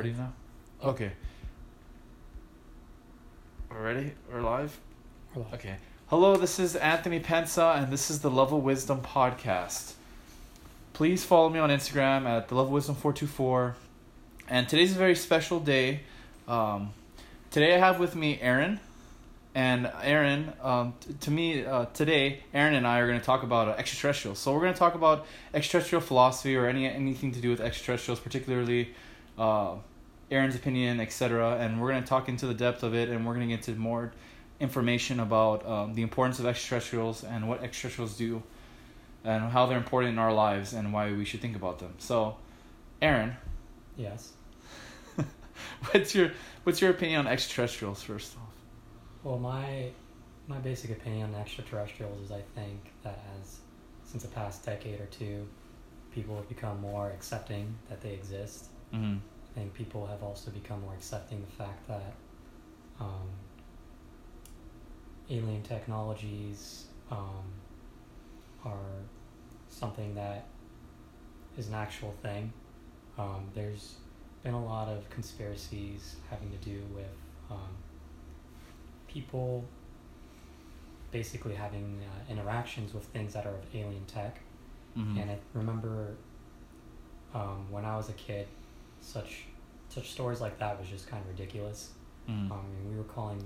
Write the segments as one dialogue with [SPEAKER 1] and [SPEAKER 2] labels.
[SPEAKER 1] ready now? Okay. We're ready? We're live?
[SPEAKER 2] We're live.
[SPEAKER 1] Okay. Hello, this is Anthony Penca, and this is the Love of Wisdom podcast. Please follow me on Instagram at the Love of Wisdom 424. And today's a very special day. Um, today I have with me Aaron. And Aaron, um, t- to me, uh, today, Aaron and I are going to talk about uh, extraterrestrials. So we're going to talk about extraterrestrial philosophy or any anything to do with extraterrestrials, particularly uh, Aaron's opinion, etc. And we're going to talk into the depth of it, and we're going to get into more information about um, the importance of extraterrestrials and what extraterrestrials do, and how they're important in our lives and why we should think about them. So, Aaron,
[SPEAKER 2] Yes.
[SPEAKER 1] what's your what's your opinion on extraterrestrials first off?
[SPEAKER 2] Well, my my basic opinion on extraterrestrials is I think that as since the past decade or two, people have become more accepting that they exist.
[SPEAKER 1] Mm-hmm.
[SPEAKER 2] I think people have also become more accepting the fact that um, alien technologies um, are something that is an actual thing. Um, there's been a lot of conspiracies having to do with um, people basically having uh, interactions with things that are of alien tech.
[SPEAKER 1] Mm-hmm.
[SPEAKER 2] And I remember um, when I was a kid, such such stories like that was just kind of ridiculous.
[SPEAKER 1] mm-hmm.
[SPEAKER 2] Um, I mean, we were calling,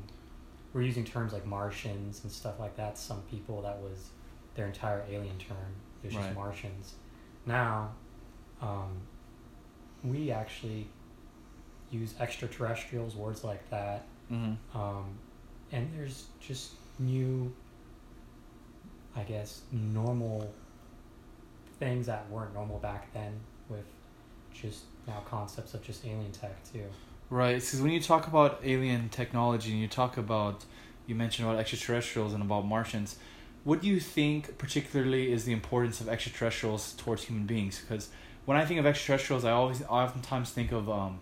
[SPEAKER 2] we were using terms like Martians and stuff like that. Some people that was their entire alien term. It was
[SPEAKER 1] Right.
[SPEAKER 2] just Martians. Now, um, we actually use extraterrestrials, words like that,
[SPEAKER 1] Mm-hmm.
[SPEAKER 2] um, and there's just new, I guess, normal things that weren't normal back then with just now concepts of just alien tech too.
[SPEAKER 1] Right, because when you talk about alien technology and you talk about, you mentioned about extraterrestrials and about Martians, what do you think particularly is the importance of extraterrestrials towards human beings? Because when I think of extraterrestrials, I always, I oftentimes think of um,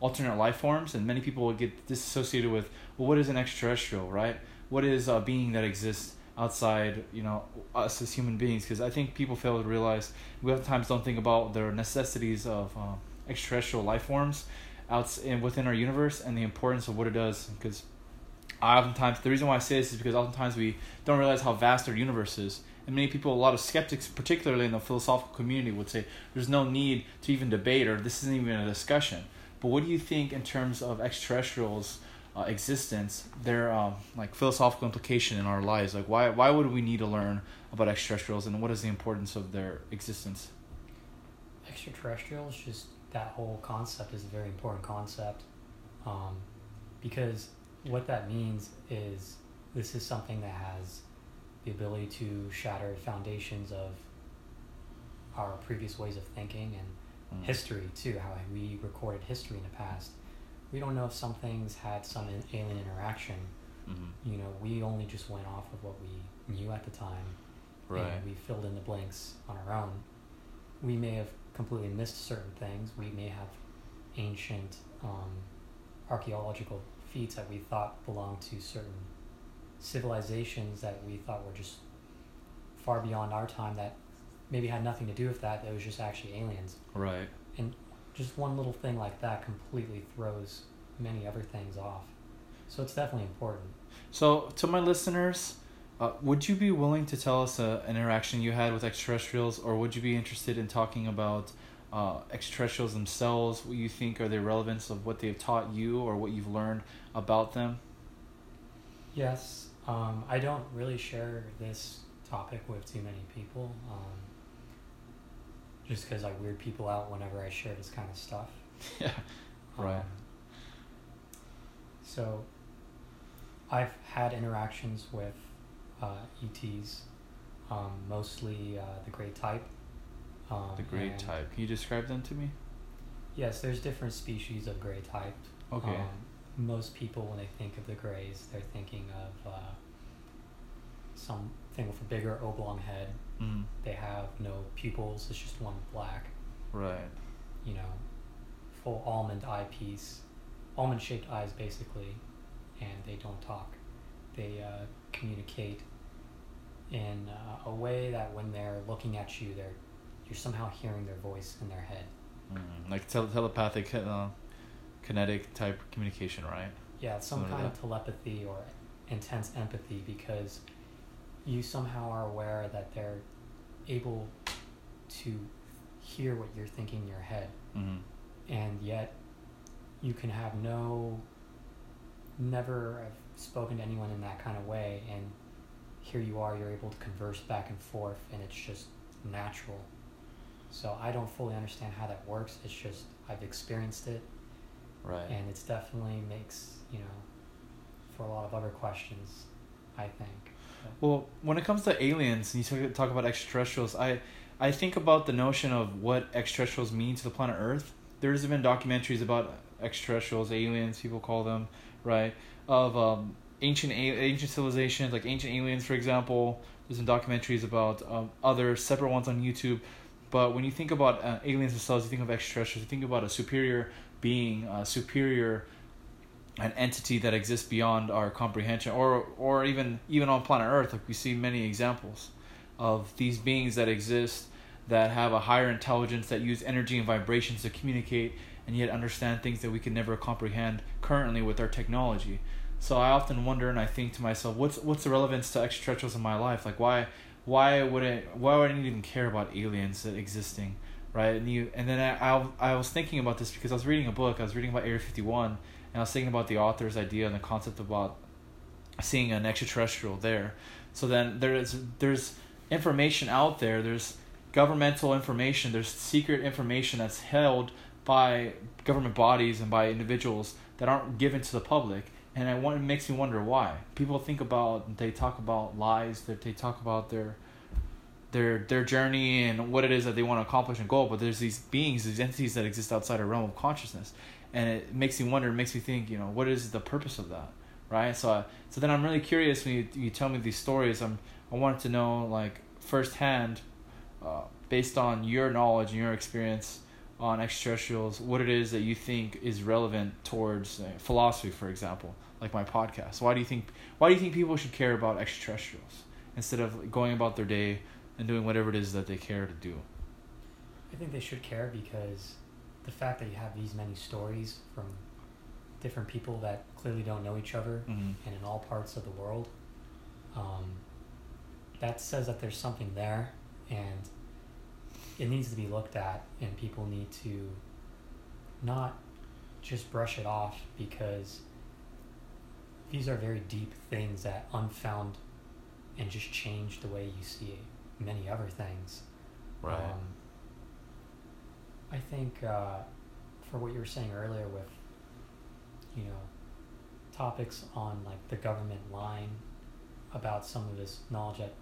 [SPEAKER 1] alternate life forms, and many people get disassociated with, well, what is an extraterrestrial, right? What is a being that exists outside, you know, us as human beings? Because I think people fail to realize we oftentimes don't think about their necessities of um, extraterrestrial life forms outs in within our universe and the importance of what it does because I oftentimes the reason why I say this is because oftentimes we don't realize how vast our universe is. And many people a lot of skeptics particularly in the philosophical community would say there's no need to even debate or this isn't even a discussion. But what do you think in terms of extraterrestrials uh, existence their um, like philosophical implication in our lives? Like why why would we need to learn about extraterrestrials and what is the importance of their existence?
[SPEAKER 2] Extraterrestrials just that whole concept is a very important concept um, because what that means is this is something that has the ability to shatter foundations of our previous ways of thinking and
[SPEAKER 1] Mm.
[SPEAKER 2] history too how we recorded history in the past we don't know if some things had some in- alien interaction
[SPEAKER 1] mm-hmm.
[SPEAKER 2] you know we only just went off of what we knew at the time
[SPEAKER 1] right
[SPEAKER 2] and we filled in the blanks on our own. We may have completely missed certain things. We may have ancient um, archaeological feats that we thought belonged to certain civilizations that we thought were just far beyond our time that maybe had nothing to do with that. That was just actually aliens.
[SPEAKER 1] right And
[SPEAKER 2] Just one little thing like that completely throws many other things off. So it's definitely important.
[SPEAKER 1] So, to my listeners, uh, would you be willing to tell us uh, an interaction you had with extraterrestrials, or would you be interested in talking about uh, extraterrestrials themselves? What you think are the relevance of what they've taught you, or what you've learned about them?
[SPEAKER 2] Yes, um, I don't really share this topic with too many people, um, just because I weird people out whenever I share this kind of stuff.
[SPEAKER 1] yeah. Right.
[SPEAKER 2] Um, so, I've had interactions with uh, ETs, um, mostly uh, the gray type. Um,
[SPEAKER 1] The
[SPEAKER 2] gray
[SPEAKER 1] type. Can you describe them to me?
[SPEAKER 2] Yes, there's different species of gray type.
[SPEAKER 1] Okay.
[SPEAKER 2] Um, most people, when they think of the grays, they're thinking of uh, something with a bigger oblong head.
[SPEAKER 1] Mm.
[SPEAKER 2] They have no pupils. It's just one black,
[SPEAKER 1] Right.
[SPEAKER 2] you know, full almond eyepiece, almond shaped eyes basically, and they don't talk. They uh, communicate in uh, a way that when they're looking at you, they're you're somehow hearing their voice in their head.
[SPEAKER 1] Mm. Like tele- telepathic uh, kinetic type communication, right?
[SPEAKER 2] Yeah, some
[SPEAKER 1] Something like
[SPEAKER 2] kind of telepathy or intense empathy because you somehow are aware that they're able to hear what you're thinking in your head,
[SPEAKER 1] Mm-hmm.
[SPEAKER 2] and yet you can have no, never have spoken to anyone in that kind of way, and here you are, you're able to converse back and forth, and it's just natural. So I don't fully understand how that works. It's just I've experienced it,
[SPEAKER 1] Right.
[SPEAKER 2] and it's definitely makes you know for a lot of other questions i think
[SPEAKER 1] Well, when it comes to aliens, and you talk, talk about extraterrestrials, I, I think about the notion of what extraterrestrials mean to the planet Earth. There's been documentaries about extraterrestrials, aliens, people call them, right? Of um, ancient ancient civilizations, like ancient aliens, for example. There's been documentaries about um, other separate ones on YouTube. But when you think about uh, aliens themselves, you think of extraterrestrials. You think about a superior being, a superior an entity that exists beyond our comprehension or or even even on planet earth like we see many examples of these beings that exist that have a higher intelligence that use energy and vibrations to communicate and yet understand things that we can never comprehend currently with our technology so i often wonder and i think to myself what's what's the relevance to extraterrestrials in my life like why why would I why would I even care about aliens existing right and you and then I, I I was thinking about this because I was reading a book I was reading about Area 51 and I was thinking about the author's idea and the concept about seeing an extraterrestrial there. So then there's there's information out there. There's governmental information. There's secret information that's held by government bodies and by individuals that aren't given to the public. And I want, it makes me wonder why people think about they talk about lies that they talk about their their their journey and what it is that they want to accomplish and goal. But there's these beings, these entities that exist outside our realm of consciousness, and it makes me wonder. It makes me think. You know, what is the purpose of that? Right. So I, so then I'm really curious when you you tell me these stories. I'm I wanted to know like firsthand, uh, based on your knowledge and your experience on extraterrestrials, what it is that you think is relevant towards uh, philosophy, for example, like my podcast. Why do you think Why do you think people should care about extraterrestrials instead of going about their day and doing whatever it is that they care to do?
[SPEAKER 2] i think they should care because the fact that you have these many stories from different people that clearly don't know each other
[SPEAKER 1] Mm-hmm.
[SPEAKER 2] and in all parts of the world um, that says that there's something there and it needs to be looked at and people need to not just brush it off because these are very deep things that unfound and just change the way you see many other things
[SPEAKER 1] Right.
[SPEAKER 2] um, I think uh, for what you were saying earlier with, you know, topics on like the government lying about some of this knowledge that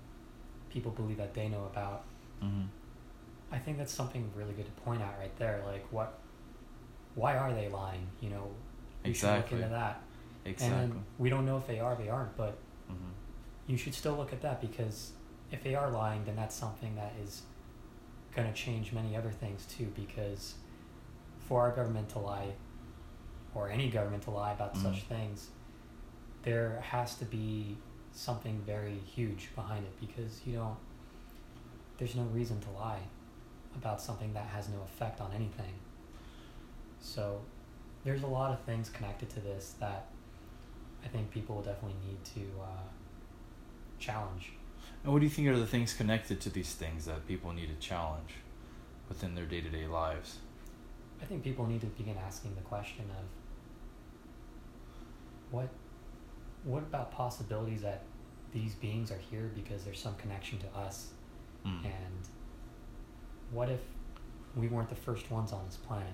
[SPEAKER 2] people believe that they know about,
[SPEAKER 1] mm-hmm.
[SPEAKER 2] I think that's something really good to point out right there. Like, what, why are they lying? You know, we
[SPEAKER 1] Exactly.
[SPEAKER 2] should look into that.
[SPEAKER 1] Exactly.
[SPEAKER 2] And we don't know if they are, they aren't, but
[SPEAKER 1] mm-hmm.
[SPEAKER 2] you should still look at that because if they are lying, then that's something that is going to change many other things too. Because for our government to lie, or any government to lie about such
[SPEAKER 1] Mhm.
[SPEAKER 2] things, there has to be something very huge behind it. Because you don't, there's no reason to lie about something that has no effect on anything. So there's a lot of things connected to this that I think people will definitely need to uh, challenge.
[SPEAKER 1] And what do you think are the things connected to these things that people need to challenge within their day to day lives?
[SPEAKER 2] I think people need to begin asking the question of what what about possibilities that these beings are here because there's some connection to us
[SPEAKER 1] Mm.
[SPEAKER 2] and what if we weren't the first ones on this planet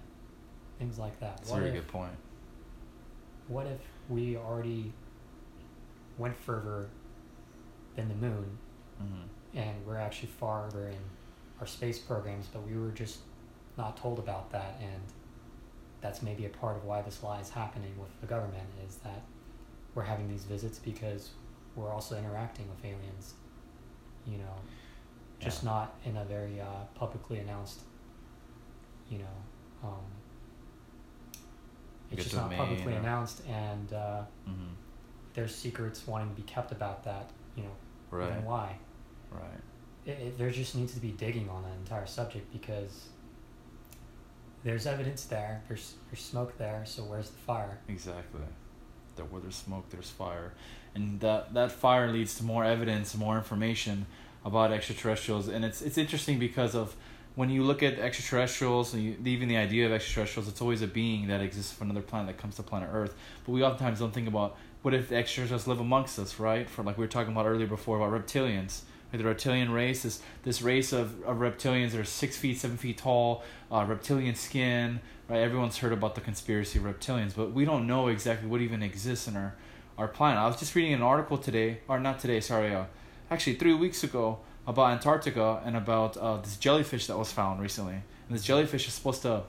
[SPEAKER 2] things like that
[SPEAKER 1] That's a very
[SPEAKER 2] if
[SPEAKER 1] good point.
[SPEAKER 2] what if we already went further than the moon
[SPEAKER 1] Mm-hmm.
[SPEAKER 2] and we're actually farther in our space programs, but we were just not told about that, and that's maybe a part of why this lie is happening with the government is that we're having these visits because we're also interacting with aliens, you know, just
[SPEAKER 1] Yeah.
[SPEAKER 2] not in a very uh, publicly announced, you know, um, it's just not publicly
[SPEAKER 1] or-
[SPEAKER 2] announced, and uh,
[SPEAKER 1] Mm-hmm.
[SPEAKER 2] there's secrets wanting to be kept about that, you know,
[SPEAKER 1] Right.
[SPEAKER 2] even why
[SPEAKER 1] Right.
[SPEAKER 2] it, it, there just needs to be digging on that entire subject because there's evidence there. There's there's smoke there. So where's the fire?
[SPEAKER 1] Exactly. There, where there's smoke, there's fire, and that that fire leads to more evidence, more information about extraterrestrials, and it's it's interesting because of when you look at extraterrestrials and you, even the idea of extraterrestrials, it's always a being that exists from another planet that comes to planet Earth. But we oftentimes don't think about what if the extraterrestrials live amongst us, right? For like we were talking about earlier before about reptilians. Like the reptilian race is this race of, of reptilians that are six feet, seven feet tall, uh, reptilian skin, right? Everyone's heard about the conspiracy of reptilians, but we don't know exactly what even exists in our, our planet. I was just reading an article today, or not today, sorry, uh, actually three weeks ago, about Antarctica and about uh, this jellyfish that was found recently. And this jellyfish is supposed to.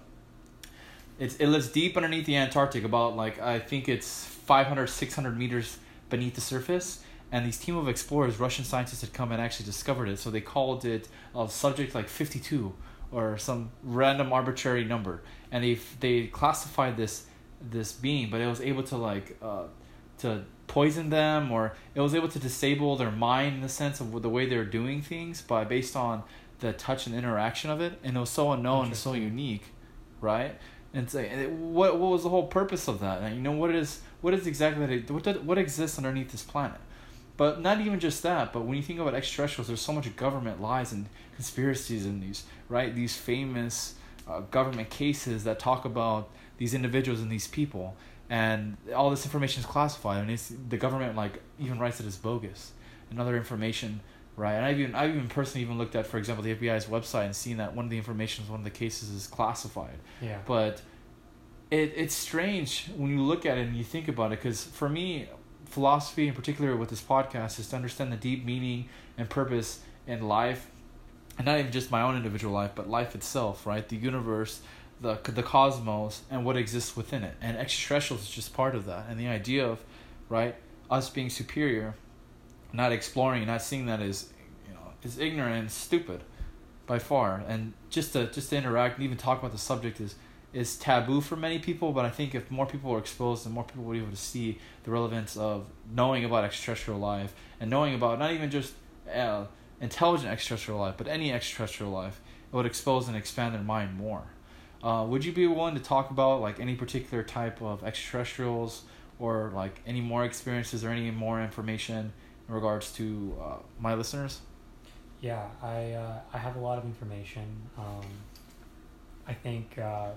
[SPEAKER 1] It's, it lives deep underneath the Antarctic, about like I think it's 500, 600 meters beneath the surface. And these team of explorers, Russian scientists, had come and actually discovered it. So they called it uh, subject like 52 or some random arbitrary number. And they they classified this this being, but it was able to like uh, to poison them or it was able to disable their mind in the sense of the way they're doing things by based on the touch and interaction of it. And it was so unknown and so unique right? And so what what was the whole purpose of that? And you know what is what is exactly that what what exists underneath this planet? But not even just that but when you think about extraterrestrials there's so much government lies and conspiracies in these right? These famous uh, government cases that talk about these individuals and these people and all this information is classified and it's the government like even writes it as bogus. And other information right and i've even i've even personally even looked at for example the fbi's website and seen that one of the information one of the cases is classified.
[SPEAKER 2] Yeah.
[SPEAKER 1] but it it's strange when you look at it and you think about it because for me philosophy in particular with this podcast is to understand the deep meaning and purpose in life and not even just my own individual life but life itself right? The universe the the cosmos and what exists within it. And extraterrestrials is just part of that. And the idea of right us being superior not exploring not seeing that as you know is ignorant and stupid by far. And just to just to interact and even talk about the subject is is taboo for many people but i think if more people were exposed and more people were able to see the relevance of knowing about extraterrestrial life and knowing about not even just uh, intelligent extraterrestrial life but any extraterrestrial life it would expose and expand their mind more uh, would you be willing to talk about like any particular type of extraterrestrials or like any more experiences or any more information in regards to uh, my listeners?
[SPEAKER 2] Yeah, I uh, I have a lot of information. Um, I think uh,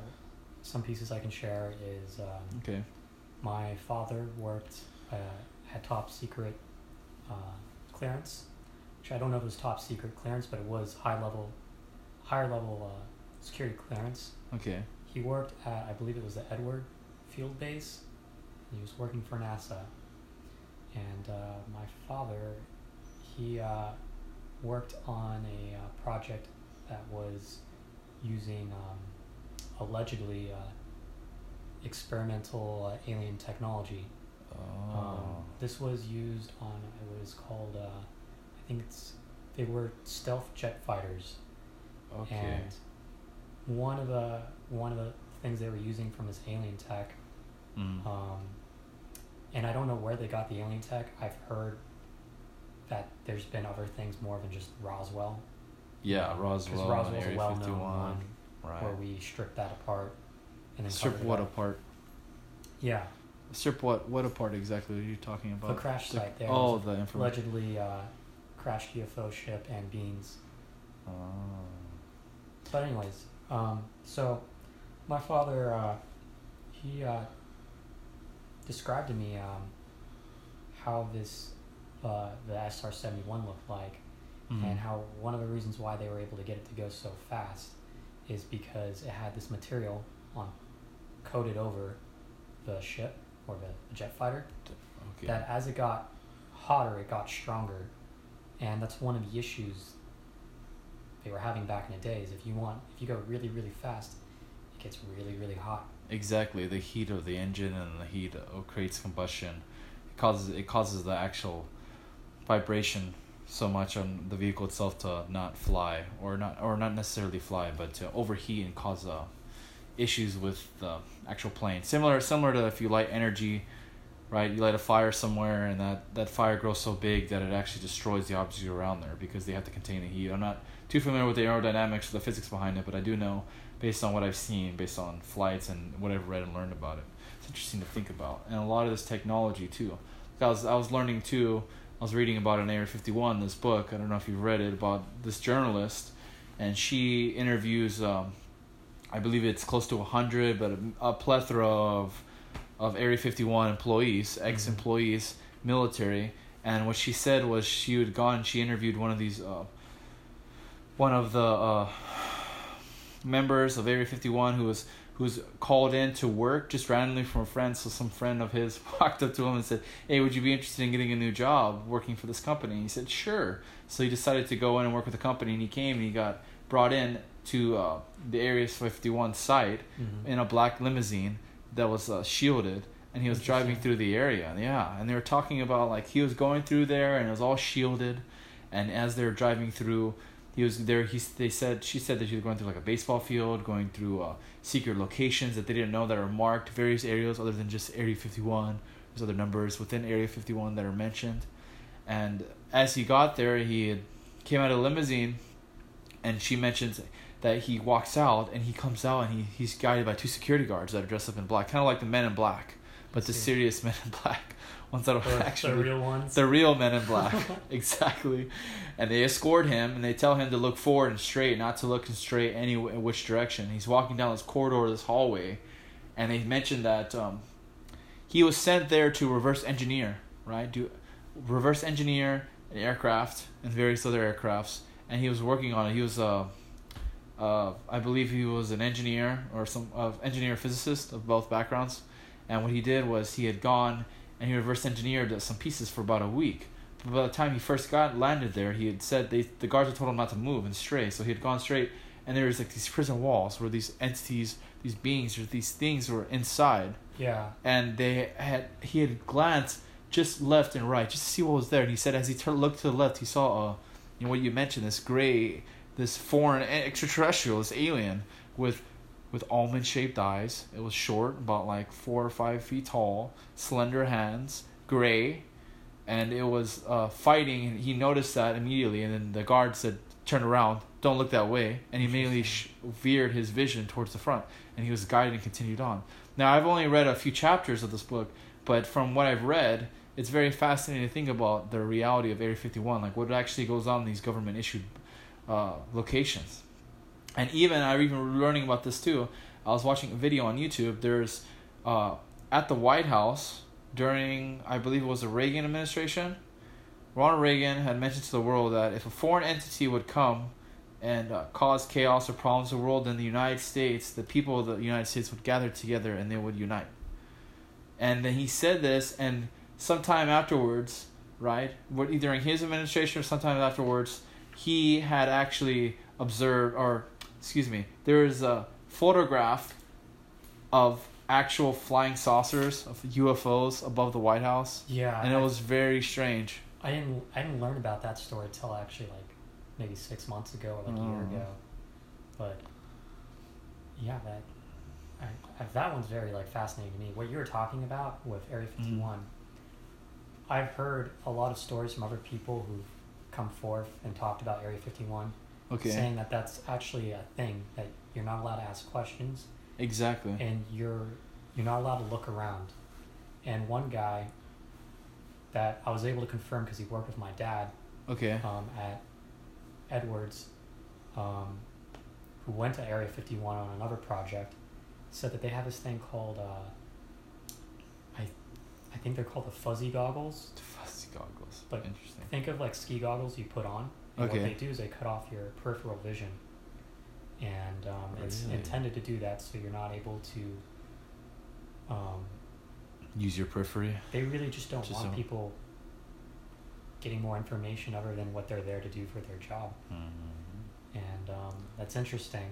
[SPEAKER 2] some pieces I can share is um,
[SPEAKER 1] Okay.
[SPEAKER 2] my father worked uh, had top secret uh, clearance, which I don't know if it was top secret clearance, but it was high level, higher level uh, security clearance.
[SPEAKER 1] Okay.
[SPEAKER 2] He worked at I believe it was the Edward Field Base. He was working for NASA, and uh, my father, he uh, worked on a uh, project that was using um, allegedly uh, experimental uh, alien technology.
[SPEAKER 1] Oh.
[SPEAKER 2] Um, this was used on it was called uh, I think it's they were stealth jet fighters,
[SPEAKER 1] okay.
[SPEAKER 2] and one of the one of the things they were using from this alien tech
[SPEAKER 1] Mm.
[SPEAKER 2] um, and I don't know where they got the alien tech. I've heard that there's been other things more than just Roswell.
[SPEAKER 1] yeah,
[SPEAKER 2] Because
[SPEAKER 1] Roswell,
[SPEAKER 2] Roswell's
[SPEAKER 1] Area
[SPEAKER 2] a well-known one
[SPEAKER 1] Right.
[SPEAKER 2] where we strip that apart and then
[SPEAKER 1] Strip what
[SPEAKER 2] up.
[SPEAKER 1] apart?
[SPEAKER 2] Yeah,
[SPEAKER 1] Strip what? What apart exactly are you talking about?
[SPEAKER 2] the crash
[SPEAKER 1] The-
[SPEAKER 2] site there.
[SPEAKER 1] Oh, the information.
[SPEAKER 2] allegedly uh, crashed UFO ship and beans.
[SPEAKER 1] Oh.
[SPEAKER 2] But anyways, um, so my father, uh, he uh, described to me um, how this uh, the SR seventy one looked like,
[SPEAKER 1] Mhm.
[SPEAKER 2] and how one of the reasons why they were able to get it to go so fast is because it had this material on coated over the ship or the, the jet fighter
[SPEAKER 1] okay.
[SPEAKER 2] that as it got hotter it got stronger and that's one of the issues they were having back in the days if you want if you go really really fast it gets really really hot
[SPEAKER 1] Exactly, the heat of the engine and the heat uh, creates combustion. It causes it causes the actual vibration so much on the vehicle itself to not fly or not or not necessarily fly, but to overheat and cause uh, issues with the actual plane. Similar similar to if you light energy right? You light a fire somewhere, and that that fire grows so big that it actually destroys the objects around there because they have to contain the heat. I'm not too familiar with the aerodynamics or the physics behind it, but I do know based on what I've seen, based on flights and what I've read and learned about it. It's interesting to think about, and a lot of this technology too. I was I was learning too. I was reading about an Area 51, this book. I don't know if you've read it about this journalist, and she interviews. Um, I believe it's close to hundred, but a, a, plethora of of Area 51 employees, ex employees, mm-hmm. military. And what she said was she had gone. She interviewed one of these, uh, one of the uh, members of Area 51 who was who's called in to work just randomly from a friend. So some friend of his walked up to him and said, "Hey, would you be interested in getting a new job working for this company?" And he said, "Sure." So he decided to go in and work with the company, and he came and he got brought in to uh, the Area 51 site mm-hmm. in a black limousine that was uh, shielded. And he was driving through the area, yeah. And they were talking about like he was going through there, and it was all shielded. And as they were driving through, he was there. He they said she said that she was going through like a baseball field, going through uh, secret locations that they didn't know that are marked various areas other than just Area 51. There's other numbers within Area 51 that are mentioned. And as he got there, he came out of a limousine, and she mentions that he walks out and he comes out and he, he's guided by two security guards that are dressed up in black, kind of like the Men in Black, but the serious Men in Black ones that are actually
[SPEAKER 2] the real ones.
[SPEAKER 1] The real Men in Black, exactly. And they escort him and they tell him to look forward and straight, not to look straight any which direction. He's walking down this corridor, this hallway, and they mentioned that um, he was sent there to reverse engineer, right? Do reverse engineer an aircraft and various other aircrafts, and he was working on it. He was uh, uh, I believe he was an engineer or some uh, engineer physicist of both backgrounds, and what he did was he had gone and he reverse engineered some pieces for about a week. But by the time he first got landed there, he had said they the guards had told him not to move and stray, so he had gone straight. And there was like these prison walls where these entities, these beings, or these things were inside.
[SPEAKER 2] Yeah.
[SPEAKER 1] And they had he had glanced just left and right just to see what was there. And he said as he turned looked to the left, he saw a, you know what you mentioned this gray, this foreign extraterrestrial, this alien with with almond shaped eyes. It was short, about like four or five feet tall, slender hands, gray, and it was uh, fighting. And he noticed that immediately, and then the guard said, "Turn around, don't look that way." And he immediately sh- veered his vision towards the front, and he was guided and continued on. Now I've only read a few chapters of this book, but from what I've read, it's very fascinating to think about the reality of Area 51, like what actually goes on in these government issued uh, locations. And even I even learning about this too. I was watching a video on YouTube. There's uh, at the White House during I believe it was the Reagan administration. Ronald Reagan had mentioned to the world that if a foreign entity would come and uh, cause chaos or problems in the world, then the United States, the people of the United States would gather together and they would unite. And then he said this, and sometime afterwards, right, either during his administration or sometime afterwards, he had actually observed or excuse me, there is a photograph of actual flying saucers of UFOs above the White House.
[SPEAKER 2] Yeah,
[SPEAKER 1] and it I, was very strange.
[SPEAKER 2] I didn't I didn't learn about that story until actually like maybe six months ago or like a year mm. ago, but yeah, that I, that one's very like fascinating to me. What you were talking about with Area Fifty One, mm. I've heard a lot of stories from other people who've come forth and talked about Area Fifty One
[SPEAKER 1] Okay.
[SPEAKER 2] Saying that that's actually a thing that you're not allowed to ask questions.
[SPEAKER 1] Exactly.
[SPEAKER 2] And you're you're not allowed to look around. And one guy that I was able to confirm because he worked with my dad.
[SPEAKER 1] Okay.
[SPEAKER 2] Um, at Edwards, um, who went to Area 51 on another project, said that they have this thing called, uh, I, I think they're called the fuzzy goggles.
[SPEAKER 1] Fuzzy goggles.
[SPEAKER 2] But
[SPEAKER 1] Interesting.
[SPEAKER 2] Think of like ski goggles you put on and okay. what they do is they cut off your peripheral vision, and um, really? it's intended to do that so you're not able to. Um,
[SPEAKER 1] Use your periphery.
[SPEAKER 2] They really just don't just want so. people getting more information other than what they're there to do for their job, mm-hmm. and um, that's interesting.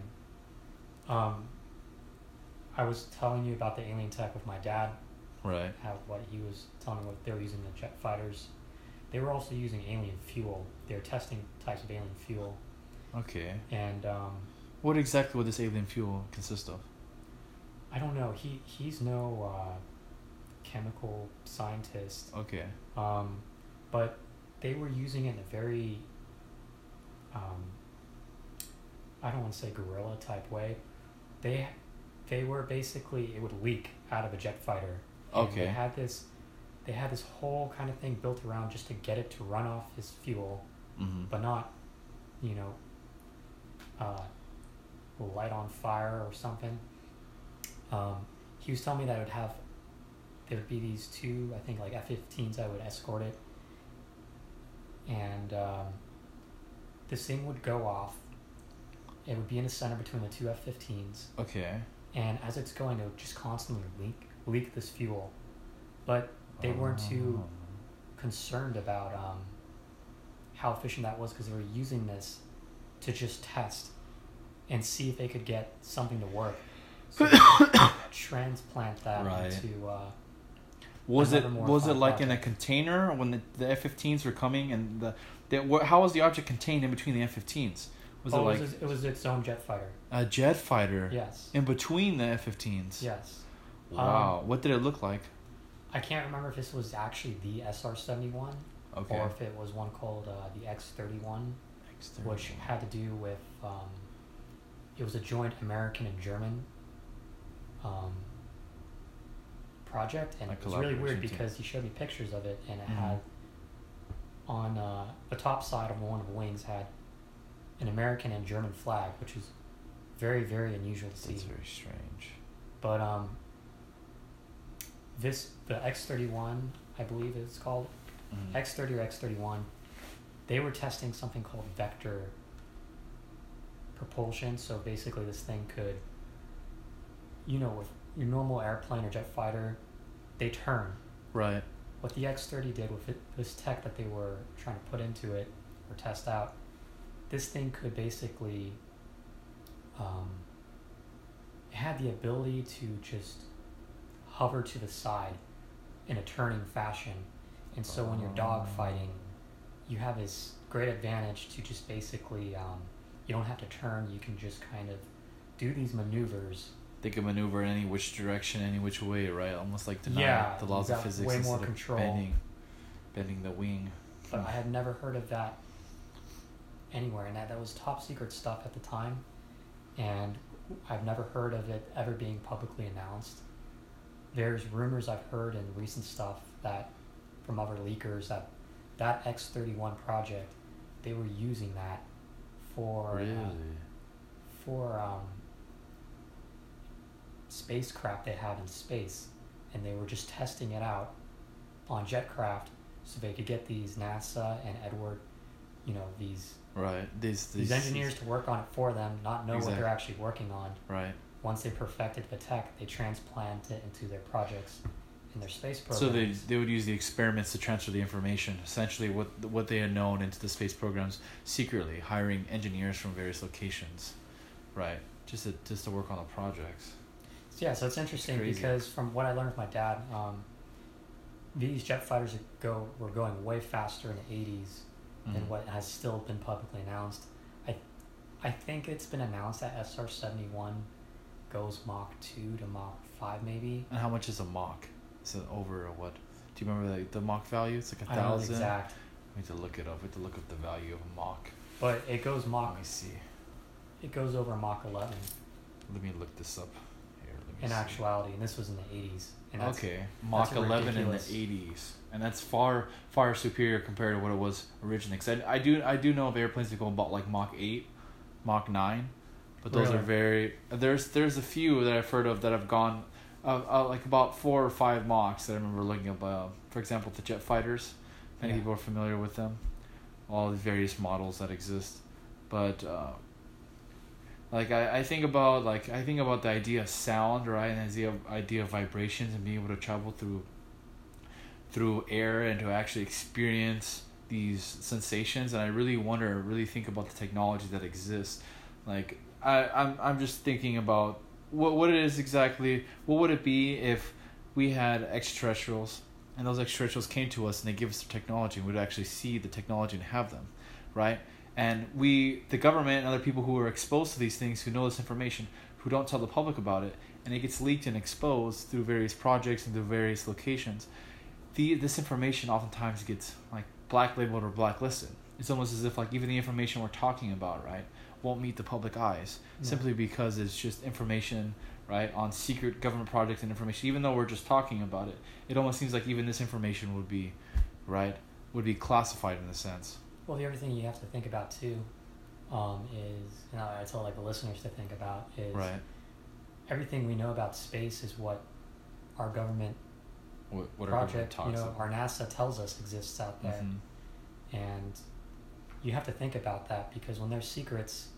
[SPEAKER 2] Um, I was telling you about the alien tech with my dad.
[SPEAKER 1] Right.
[SPEAKER 2] How what he was telling me what they were using the jet fighters they were also using alien fuel. They were testing types of alien fuel.
[SPEAKER 1] Okay.
[SPEAKER 2] And um,
[SPEAKER 1] what exactly would this alien fuel consist of?
[SPEAKER 2] I don't know. He he's no uh, chemical scientist.
[SPEAKER 1] Okay.
[SPEAKER 2] Um, but they were using it in a very, um, I don't want to say guerrilla type way. They, they were basically it would leak out of a jet fighter. And
[SPEAKER 1] Okay.
[SPEAKER 2] They had this, they had this whole kind of thing built around just to get it to run off his fuel,
[SPEAKER 1] Mm-hmm.
[SPEAKER 2] but not, you know, uh, light on fire or something. Um, he was telling me that it would have, there would be these two, I think like F-15s that would escort it, and um, this thing would go off. It would be in the center between the two F-15s,
[SPEAKER 1] Okay.
[SPEAKER 2] and as it's going, it would just constantly leak leak this fuel. But they weren't too
[SPEAKER 1] Oh.
[SPEAKER 2] concerned about um, how efficient that was because they were using this to just test and see if they could get something to work. So transplant that
[SPEAKER 1] Right.
[SPEAKER 2] into. Uh,
[SPEAKER 1] Was it was it like in a container when the, the F-15s were coming and the, the wh- how was the object contained in between the F-15s? Was
[SPEAKER 2] oh,
[SPEAKER 1] it like
[SPEAKER 2] it, was, it was its own jet fighter.
[SPEAKER 1] a jet fighter
[SPEAKER 2] Yes.
[SPEAKER 1] in between the F-15s?
[SPEAKER 2] Yes.
[SPEAKER 1] Wow.
[SPEAKER 2] Um,
[SPEAKER 1] what did it look like?
[SPEAKER 2] I can't remember if this was actually the SR seventy one
[SPEAKER 1] Okay.
[SPEAKER 2] or if it was one called uh, the X thirty one, which had to do with um, it was a joint American and German um, project, and
[SPEAKER 1] A
[SPEAKER 2] it was really weird
[SPEAKER 1] team.
[SPEAKER 2] because he showed me pictures of it, and it
[SPEAKER 1] Mhm.
[SPEAKER 2] had on uh, the top side of one of the wings had an American and German flag, which was very very unusual to see.
[SPEAKER 1] That's very strange.
[SPEAKER 2] But um, this the X thirty one, I believe it's called
[SPEAKER 1] Mhm.
[SPEAKER 2] X thirty or X thirty one. They were testing something called vector propulsion. So basically, this thing could, you know, with your normal airplane or jet fighter, they turn.
[SPEAKER 1] Right.
[SPEAKER 2] What the X thirty did with it, this tech that they were trying to put into it or test out, this thing could basically. Um, it had the ability to just hover to the side in a turning fashion, and so when you're dog fighting, you have this great advantage to just basically um, you don't have to turn. You can just kind of do these maneuvers.
[SPEAKER 1] They can maneuver in any which direction, any which way, right? Almost like deny
[SPEAKER 2] Yeah,
[SPEAKER 1] the laws of physics
[SPEAKER 2] way more control.
[SPEAKER 1] bending, bending the wing.
[SPEAKER 2] but I had never heard of that anywhere, and that, that was top secret stuff at the time, and I've never heard of it ever being publicly announced. There's rumors I've heard in recent stuff that from other leakers that that X thirty one project, they were using that for uh, for um, spacecraft they have in space, and they were just testing it out on jetcraft so they could get these NASA and Edward, you know, these
[SPEAKER 1] Right. These
[SPEAKER 2] these, engineers to work on it for them, not know what they're actually working on.
[SPEAKER 1] Right.
[SPEAKER 2] Once they perfected the tech, they transplant it into their projects in their space programs.
[SPEAKER 1] So they they would use the experiments to transfer the information, essentially what what they had known into the space programs secretly, hiring engineers from various locations, right? Just to just to work on the projects.
[SPEAKER 2] Yeah, so it's interesting
[SPEAKER 1] crazy.
[SPEAKER 2] because from what I learned with my dad, um, these jet fighters go were going way faster in the '80s than
[SPEAKER 1] Mhm.
[SPEAKER 2] what has still been publicly announced. I, I think it's been announced that SR seventy one goes Mach two to Mach five maybe.
[SPEAKER 1] And how much is a Mach? Is it over or what? Do you remember the, the Mach value? It's like a
[SPEAKER 2] I don't know the
[SPEAKER 1] thousand.
[SPEAKER 2] exact,
[SPEAKER 1] We need to look it up. We have to look up the value of a Mach.
[SPEAKER 2] but it goes Mach.
[SPEAKER 1] Let me see.
[SPEAKER 2] It goes over Mach eleven
[SPEAKER 1] Let me look this up. Here, let me
[SPEAKER 2] in
[SPEAKER 1] see.
[SPEAKER 2] actuality, and this was in the eighties.
[SPEAKER 1] Okay, Mach
[SPEAKER 2] that's
[SPEAKER 1] 11 in the 80s, and that's far far superior compared to what it was originally. Cause I, I do I do know of airplanes that go about like Mach 8, Mach 9, but those
[SPEAKER 2] Really?
[SPEAKER 1] are very there's there's a few that I've heard of that have gone uh, uh, like about four or five Machs that I remember looking up. Uh, for example, the jet fighters. Many
[SPEAKER 2] Yeah.
[SPEAKER 1] people are familiar with them. All the various models that exist, but. Uh, like I, I think about like I think about the idea of sound, right, and the idea of, idea of vibrations and being able to travel through through air and to actually experience these sensations and I really wonder really think about the technology that exists like I, I'm I'm just thinking about what what it is exactly what would it be if we had extraterrestrials and those extraterrestrials came to us and they give us the technology and we'd actually see the technology and have them right and we the government and other people who are exposed to these things who know this information who don't tell the public about it and it gets leaked and exposed through various projects and through various locations, the this information oftentimes gets like black labeled or blacklisted. It's almost as if like even the information we're talking about, right, won't meet the public eyes simply because it's just information, right, on secret government projects and information. Even though we're just talking about it, it almost seems like even this information would be, right, would be classified in a sense.
[SPEAKER 2] Well, the other thing you have to think about too um, is, and I I tell like the listeners to think about is
[SPEAKER 1] Right.
[SPEAKER 2] everything we know about space is what our government
[SPEAKER 1] What, what our government
[SPEAKER 2] project, you know,
[SPEAKER 1] about.
[SPEAKER 2] our NASA tells us exists out there,
[SPEAKER 1] Mhm.
[SPEAKER 2] and you have to think about that because when there's secrets,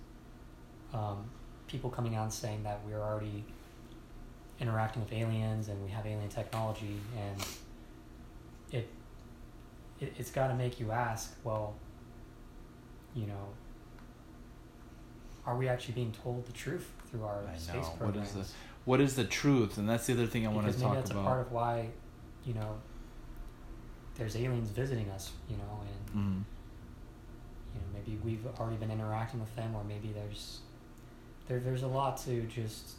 [SPEAKER 2] um, people coming out and saying that we're already interacting with aliens and we have alien technology, and it, it it's got to make you ask, well, you know, are we actually being told the truth through our
[SPEAKER 1] I
[SPEAKER 2] space
[SPEAKER 1] know.
[SPEAKER 2] Programs?
[SPEAKER 1] is the what is the truth? And that's the other thing I want
[SPEAKER 2] because
[SPEAKER 1] to
[SPEAKER 2] maybe
[SPEAKER 1] talk
[SPEAKER 2] that's
[SPEAKER 1] about.
[SPEAKER 2] a part of why, you know, there's aliens visiting us, you know, and
[SPEAKER 1] Mhm.
[SPEAKER 2] you know maybe we've already been interacting with them, or maybe there's there there's a lot to just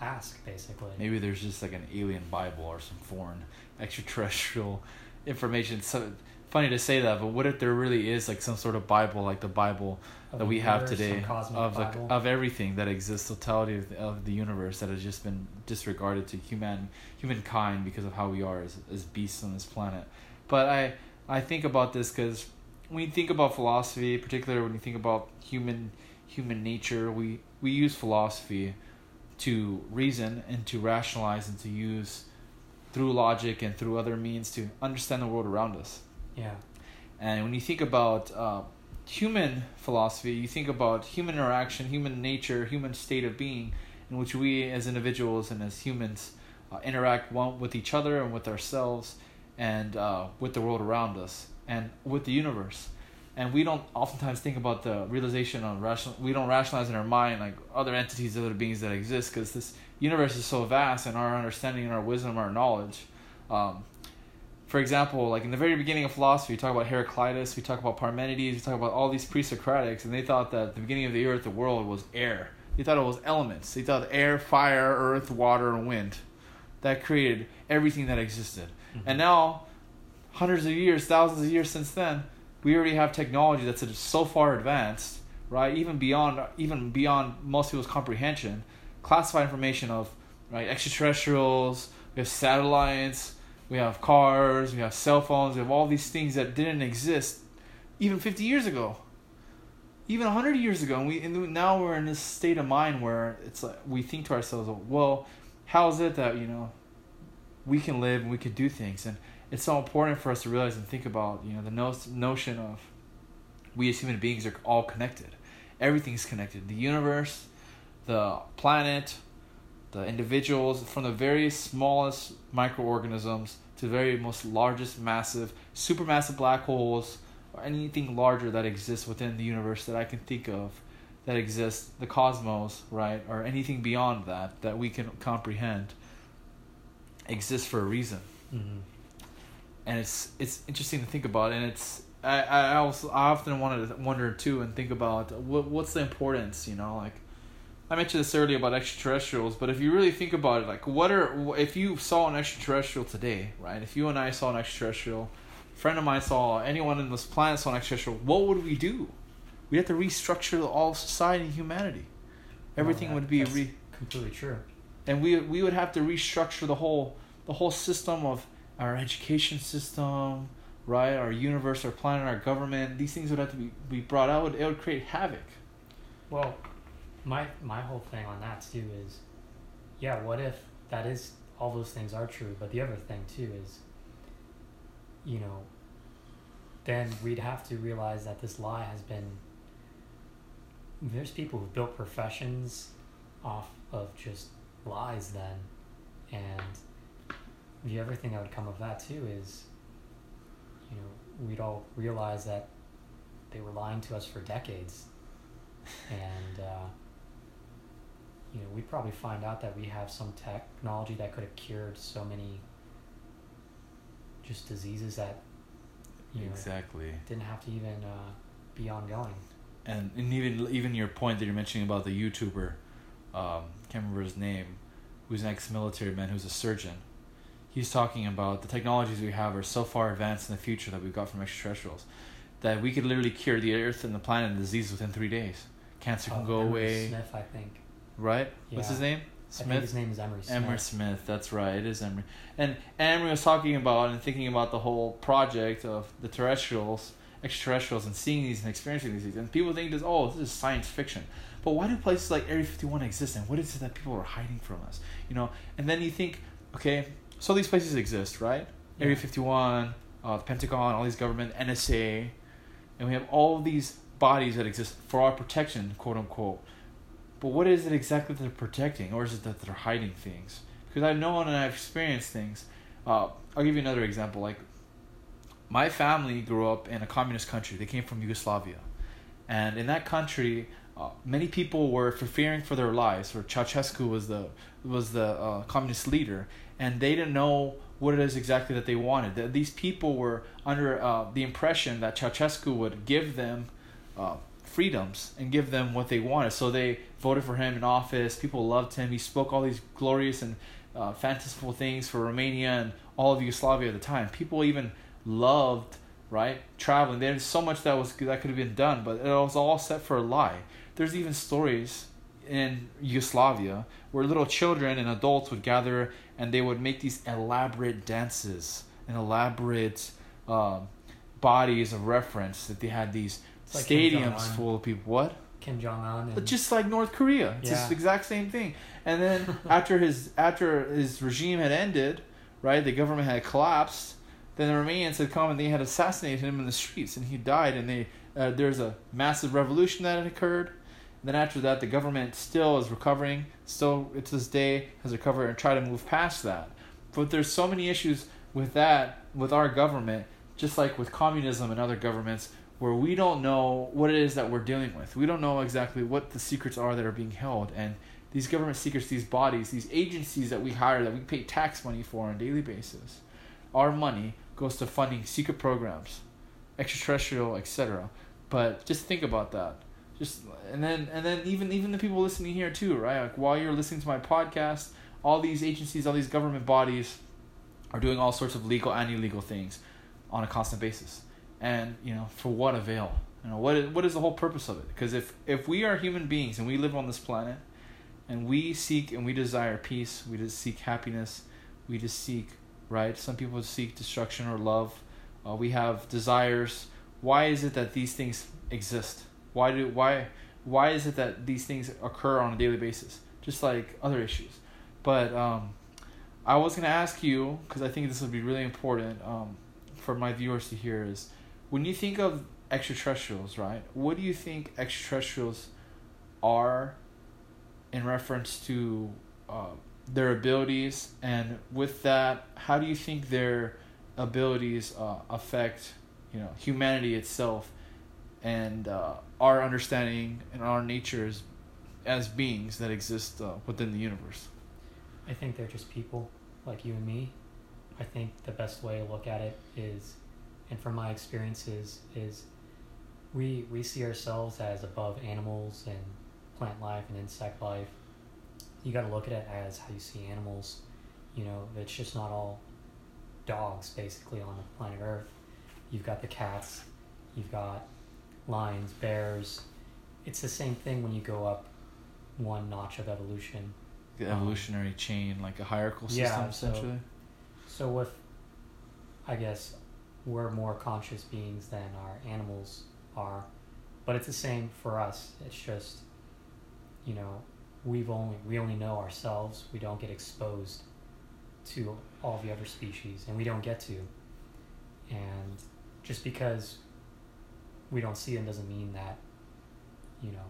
[SPEAKER 2] ask basically.
[SPEAKER 1] Maybe there's just like an alien Bible or some foreign extraterrestrial information. So funny to say that, but what if there really is like some sort of Bible, like the Bible
[SPEAKER 2] Of
[SPEAKER 1] that we have
[SPEAKER 2] universe,
[SPEAKER 1] today of the,
[SPEAKER 2] Bible.
[SPEAKER 1] of everything that exists, totality of the, of the universe that has just been disregarded to human humankind because of how we are as, as beasts on this planet. But I I think about this because when you think about philosophy, particularly when you think about human human nature, we we use philosophy to reason and to rationalize and to use through logic and through other means to understand the world around us.
[SPEAKER 2] yeah,
[SPEAKER 1] And when you think about uh, human philosophy, you think about human interaction, human nature, human state of being, in which we as individuals and as humans uh, interact one with each other and with ourselves and uh, with the world around us and with the universe. And we don't oftentimes think about the realization on rational. We don't rationalize in our mind like other entities, other beings that exist, because this universe is so vast, and our understanding and our wisdom, our knowledge. Um, for example, like in the very beginning of philosophy, we talk about Heraclitus, we talk about Parmenides, we talk about all these pre-Socratics, and they thought that the beginning of the earth, the world was air. They thought it was elements. They thought air, fire, earth, water, and wind. That created everything that existed.
[SPEAKER 2] Mm-hmm.
[SPEAKER 1] And now, hundreds of years, thousands of years since then, we already have technology that's so far advanced, right? Even beyond, even beyond most people's comprehension. Classified information of, right, extraterrestrials. We have satellites. We have cars. We have cell phones. We have all these things that didn't exist even 50 years ago, even 100 years ago. And we and now we're in this state of mind where it's like we think to ourselves, well, how is it that you know we can live and we can do things and it's so important for us to realize and think about you know the no- notion of we as human beings are all connected. Everything's connected. The universe the planet the individuals from the very smallest microorganisms to the very most largest massive supermassive black holes or anything larger that exists within the universe that i can think of that exists the cosmos right or anything beyond that that we can comprehend exists for a reason.
[SPEAKER 2] Hmm
[SPEAKER 1] and it's it's interesting to think about and it's I, I also I often wanted to wonder too and think about what what's the importance you know like I mentioned this earlier about extraterrestrials but if you really think about it like what are if you saw an extraterrestrial today right? If you and I saw an extraterrestrial friend of mine saw anyone in this planet saw an extraterrestrial what would we do? We'd have to restructure all society and humanity. Everything
[SPEAKER 2] that-
[SPEAKER 1] would be re
[SPEAKER 2] completely true.
[SPEAKER 1] and we we would have to restructure the whole the whole system of our education system, right? Our universe, our planet, our government. These things would have to be, be brought out. It would create havoc.
[SPEAKER 2] Well, my my whole thing on that too is, yeah, what if that is all those things are true, but the other thing too is, you know, then we'd have to realize that this lie has been. There's people who've built professions off of just lies then, and the other thing that would come of that too is, you know, we'd all realize that they were lying to us for decades and uh, you know we'd probably find out that we have some technology that could have cured so many just diseases that you know
[SPEAKER 1] Exactly.
[SPEAKER 2] didn't have to even uh, be ongoing.
[SPEAKER 1] And and even even your point that you're mentioning about the YouTuber, um, can't remember his name, who's an ex-military man, who's a surgeon. He's talking about the technologies we have are so far advanced in the future that we've got from extraterrestrials that we could literally cure the Earth and the planet and disease within three days. Cancer can
[SPEAKER 2] Oh,
[SPEAKER 1] go
[SPEAKER 2] Emery
[SPEAKER 1] away.
[SPEAKER 2] Smith, I think.
[SPEAKER 1] Right? What's his name?
[SPEAKER 2] I think his name is Emery Smith.
[SPEAKER 1] Emery Smith, that's right, it is Emery. And Emery was talking about and thinking about the whole project of the terrestrials, extraterrestrials, and seeing these and experiencing these things. And people think this, oh, this is science fiction. But why do places like Area 51 exist and what is it that people are hiding from us? You know, and then you think, okay, so these places exist, right? Area 51, uh, the Pentagon, all these government, NSA, and we have all these bodies that exist for our protection, quote unquote. But what is it exactly that they're protecting, or is it that they're hiding things? Because I've known and I've experienced things. Uh, I'll give you another example. Like, my family grew up in a communist country. They came from Yugoslavia, and in that country, uh, many people were fearing for their lives. Or Ceausescu was the was the uh, communist leader, and they didn't know what it is exactly that they wanted. That these people were under uh, the impression that Ceausescu would give them uh, freedoms and give them what they wanted. So they voted for him in office. People loved him. He spoke all these glorious and uh, fanciful things for Romania and all of Yugoslavia at the time. People even loved right traveling. There's so much that was that could have been done, but it was all set for a lie. There's even stories in Yugoslavia where little children and adults would gather and they would make these elaborate dances and elaborate um, bodies of reference that they had these
[SPEAKER 2] like
[SPEAKER 1] stadiums full of people. What?
[SPEAKER 2] Kim Jong Un.
[SPEAKER 1] But just like North Korea, it's
[SPEAKER 2] Yeah.
[SPEAKER 1] the exact same thing. And then after his after his regime had ended, right, the government had collapsed. Then the Romanians had come and they had assassinated him in the streets, and he died. And they uh, there's a massive revolution that had occurred. Then after that, the government still is recovering. Still, to this day, has recovered and try to move past that. But there's so many issues with that, with our government, just like with communism and other governments, where we don't know what it is that we're dealing with. We don't know exactly what the secrets are that are being held. And these government secrets, these bodies, these agencies that we hire, that we pay tax money for on a daily basis, our money goes to funding secret programs, extraterrestrial, etc. But just think about that. Just and then and then even even the people listening here too, right? Like while you're listening to my podcast, all these agencies, all these government bodies are doing all sorts of legal and illegal things on a constant basis. And, you know, for what avail? You know, what is, what is the whole purpose of it? Because if, if we are human beings and we live on this planet and we seek and we desire peace, we just seek happiness, we just seek, right? Some people seek destruction or love. Uh, we have desires. Why is it that these things exist? Why do why why is it that these things occur on a daily basis? Just like other issues. But um, I was gonna ask you because I think this would be really important um, for my viewers to hear is when you think of extraterrestrials, right? What do you think extraterrestrials are in reference to uh, their abilities, and with that, how do you think their abilities uh, affect you know humanity itself and uh, our understanding and our nature as, as beings that exist uh, within the universe?
[SPEAKER 2] I think they're just people like you and me. I think the best way to look at it is, and from my experiences, is we we see ourselves as above animals and plant life and insect life. You got to look at it as how you see animals. You know, it's just not all dogs basically on the planet Earth. You've got the cats, you've got lions, bears. It's the same thing when you go up one notch of evolution.
[SPEAKER 1] The
[SPEAKER 2] Um,
[SPEAKER 1] evolutionary chain, like a hierarchical system,
[SPEAKER 2] yeah, so-
[SPEAKER 1] essentially.
[SPEAKER 2] So with, I guess, we're more conscious beings than our animals are, but it's the same for us. It's just, you know, we've only we only know ourselves. We don't get exposed to all the other species, and we don't get to. And just because we don't see them doesn't mean that, you know,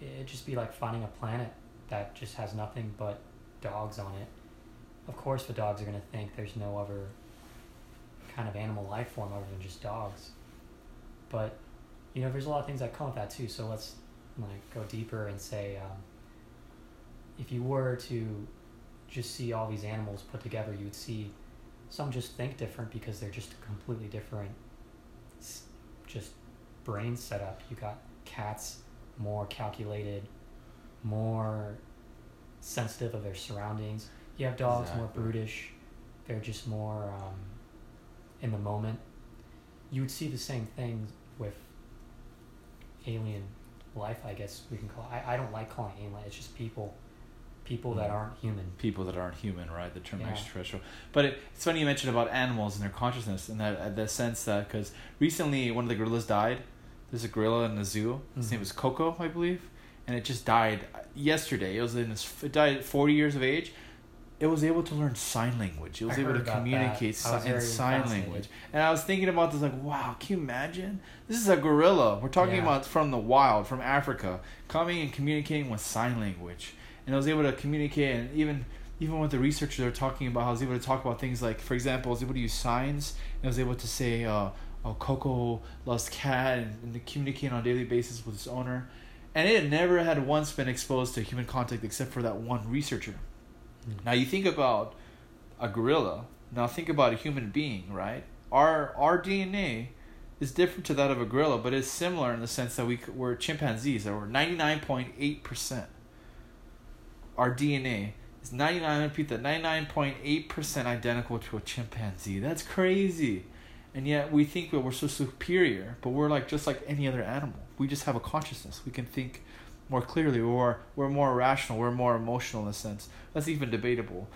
[SPEAKER 2] it'd just be like finding a planet that just has nothing but dogs on it. Of course the dogs are going to think there's no other kind of animal life form other than just dogs. But you know there's a lot of things that come with that too. So let's like go deeper and say um, if you were to just see all these animals put together you would see some just think different because they're just completely different just brain setup you got cats more calculated more sensitive of their surroundings. You have dogs more brutish. They're just more um, in the moment. You would see the same thing with alien life. I guess we can call. I, I don't like calling it alien. It's just people, people that
[SPEAKER 1] Mhm.
[SPEAKER 2] aren't human.
[SPEAKER 1] people that aren't human, right? The term
[SPEAKER 2] Yeah.
[SPEAKER 1] extraterrestrial. But it, it's funny you mentioned about animals and their consciousness, and that uh, the sense that because recently one of the gorillas died. There's a gorilla in the zoo. His name
[SPEAKER 2] Mhm.
[SPEAKER 1] is Koko, I believe, and it just died yesterday. It was in his, it died at 40 years of age. It was able to learn sign language. It was
[SPEAKER 2] I
[SPEAKER 1] able to communicate si- in sign language. And I was thinking about this, like, wow, can you imagine? This is a gorilla. We're talking
[SPEAKER 2] Yeah.
[SPEAKER 1] about from the wild, from Africa, coming and communicating with sign language. And I was able to communicate, and even even with the researchers, they were talking about how I was able to talk about things like, for example, I was able to use signs, and I was able to say, uh, oh, Koko loves cat, and, and to communicate on a daily basis with its owner. And it had never had once been exposed to human contact except for that one researcher.
[SPEAKER 2] Mm.
[SPEAKER 1] Now you think about a gorilla. Now think about a human being, right? Our our DNA is different to that of a gorilla, but it's similar in the sense that we we're chimpanzees. That we're ninety nine point eight percent. Our DNA is ninety nine. Repeat that ninety nine point eight percent identical to a chimpanzee. That's crazy, and yet we think that we're so superior, but we're like just like any other animal. We just have a consciousness. We can think more clearly. We're we're more rational. We're more emotional in a sense. That's even debatable,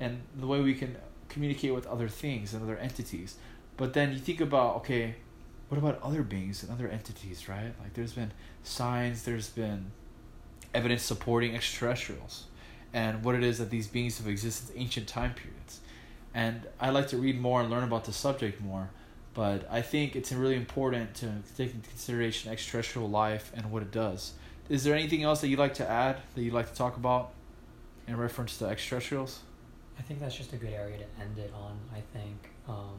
[SPEAKER 1] and the way we can communicate with other things and other entities. But then you think about okay, what about other beings and other entities, right? Like there's been signs, there's been evidence supporting extraterrestrials, and what it is that these beings have existed in ancient time periods. And I like to read more and learn about the subject more. But I think it's really important to take into consideration extraterrestrial life and what it does. Is there anything else that you'd like to add that you'd like to talk about in reference to extraterrestrials?
[SPEAKER 2] I think that's just a good area to end it on. I think. Um,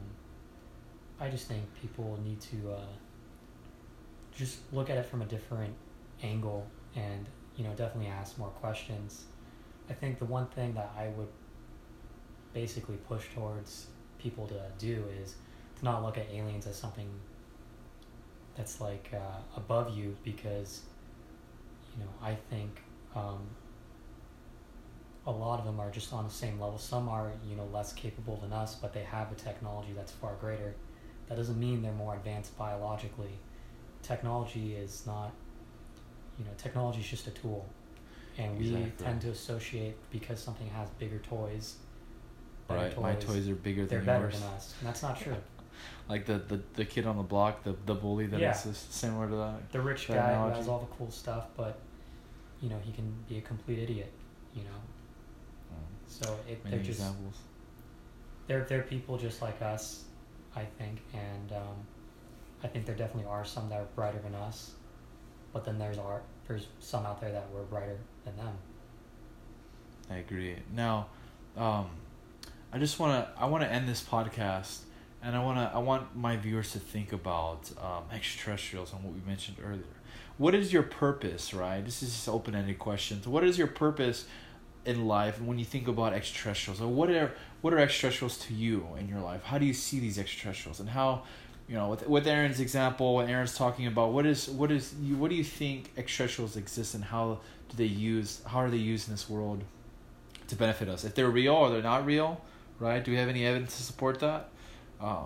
[SPEAKER 2] I just think people need to uh, just look at it from a different angle and you know definitely ask more questions. I think the one thing that I would basically push towards people to do is not look at aliens as something that's like uh, above you because you know I think um, a lot of them are just on the same level. Some are, you know, less capable than us, but they have a technology that's far greater. That doesn't mean they're more advanced biologically. Technology is not, you know, technology is just a tool. And we tend to associate because something has bigger toys.
[SPEAKER 1] Right, my toys are bigger
[SPEAKER 2] they're
[SPEAKER 1] than
[SPEAKER 2] better
[SPEAKER 1] yours.
[SPEAKER 2] than us. And that's not true.
[SPEAKER 1] Like the, the, the kid on the block, the the bully that
[SPEAKER 2] Yeah.
[SPEAKER 1] is similar to that.
[SPEAKER 2] The rich
[SPEAKER 1] That
[SPEAKER 2] guy who has all the cool stuff, but, you know, he can be a complete idiot, you know.
[SPEAKER 1] Um,
[SPEAKER 2] So it, they're just
[SPEAKER 1] examples.
[SPEAKER 2] they're they're people just like us, I think, and um, I think there definitely are some that are brighter than us, but then there's are there's some out there that were brighter than them.
[SPEAKER 1] I agree. Now, um, I just wanna I wanna end this podcast, and I wanna I want my viewers to think about um, extraterrestrials and what we mentioned earlier. What is your purpose, right? This is open ended questions. What is your purpose in life when you think about extraterrestrials? Or what are what are extraterrestrials to you in your life? How do you see these extraterrestrials, and how you know with with Aaron's example, what Aaron's talking about, what is what is you what do you think extraterrestrials exist and how do they use how are they used in this world to benefit us? If they're real or they're not real, right? Do we have any evidence to support that? Um,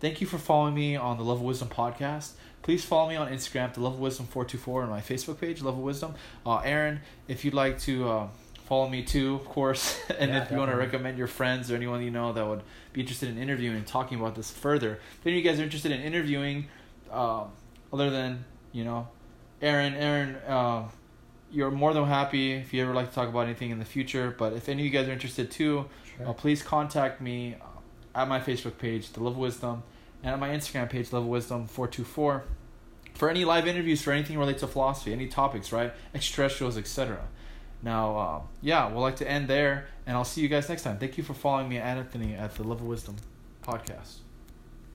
[SPEAKER 1] thank you for following me on the Love of Wisdom podcast. Please follow me on Instagram, the Love of Wisdom four two four, and my Facebook page, Love of Wisdom. Uh, Aaron, if you'd like to uh, follow me too, of course, and
[SPEAKER 2] Yeah,
[SPEAKER 1] if you want to recommend your friends or anyone you know that would be interested in interviewing and talking about this further, if any of you guys are interested in interviewing, um, other than you know, Aaron, Aaron. Uh, you're more than happy if you ever like to talk about anything in the future. But if any of you guys are interested too,
[SPEAKER 2] Sure.
[SPEAKER 1] uh, please contact me uh, at my Facebook page, The Love of Wisdom, and at my Instagram page, Love of Wisdom four two four, for any live interviews for anything related to philosophy, any topics, right, extraterrestrials, etc. Now, uh, yeah, we'll like to end there, and I'll see you guys next time. Thank you for following me, Anthony, at the Love of Wisdom podcast.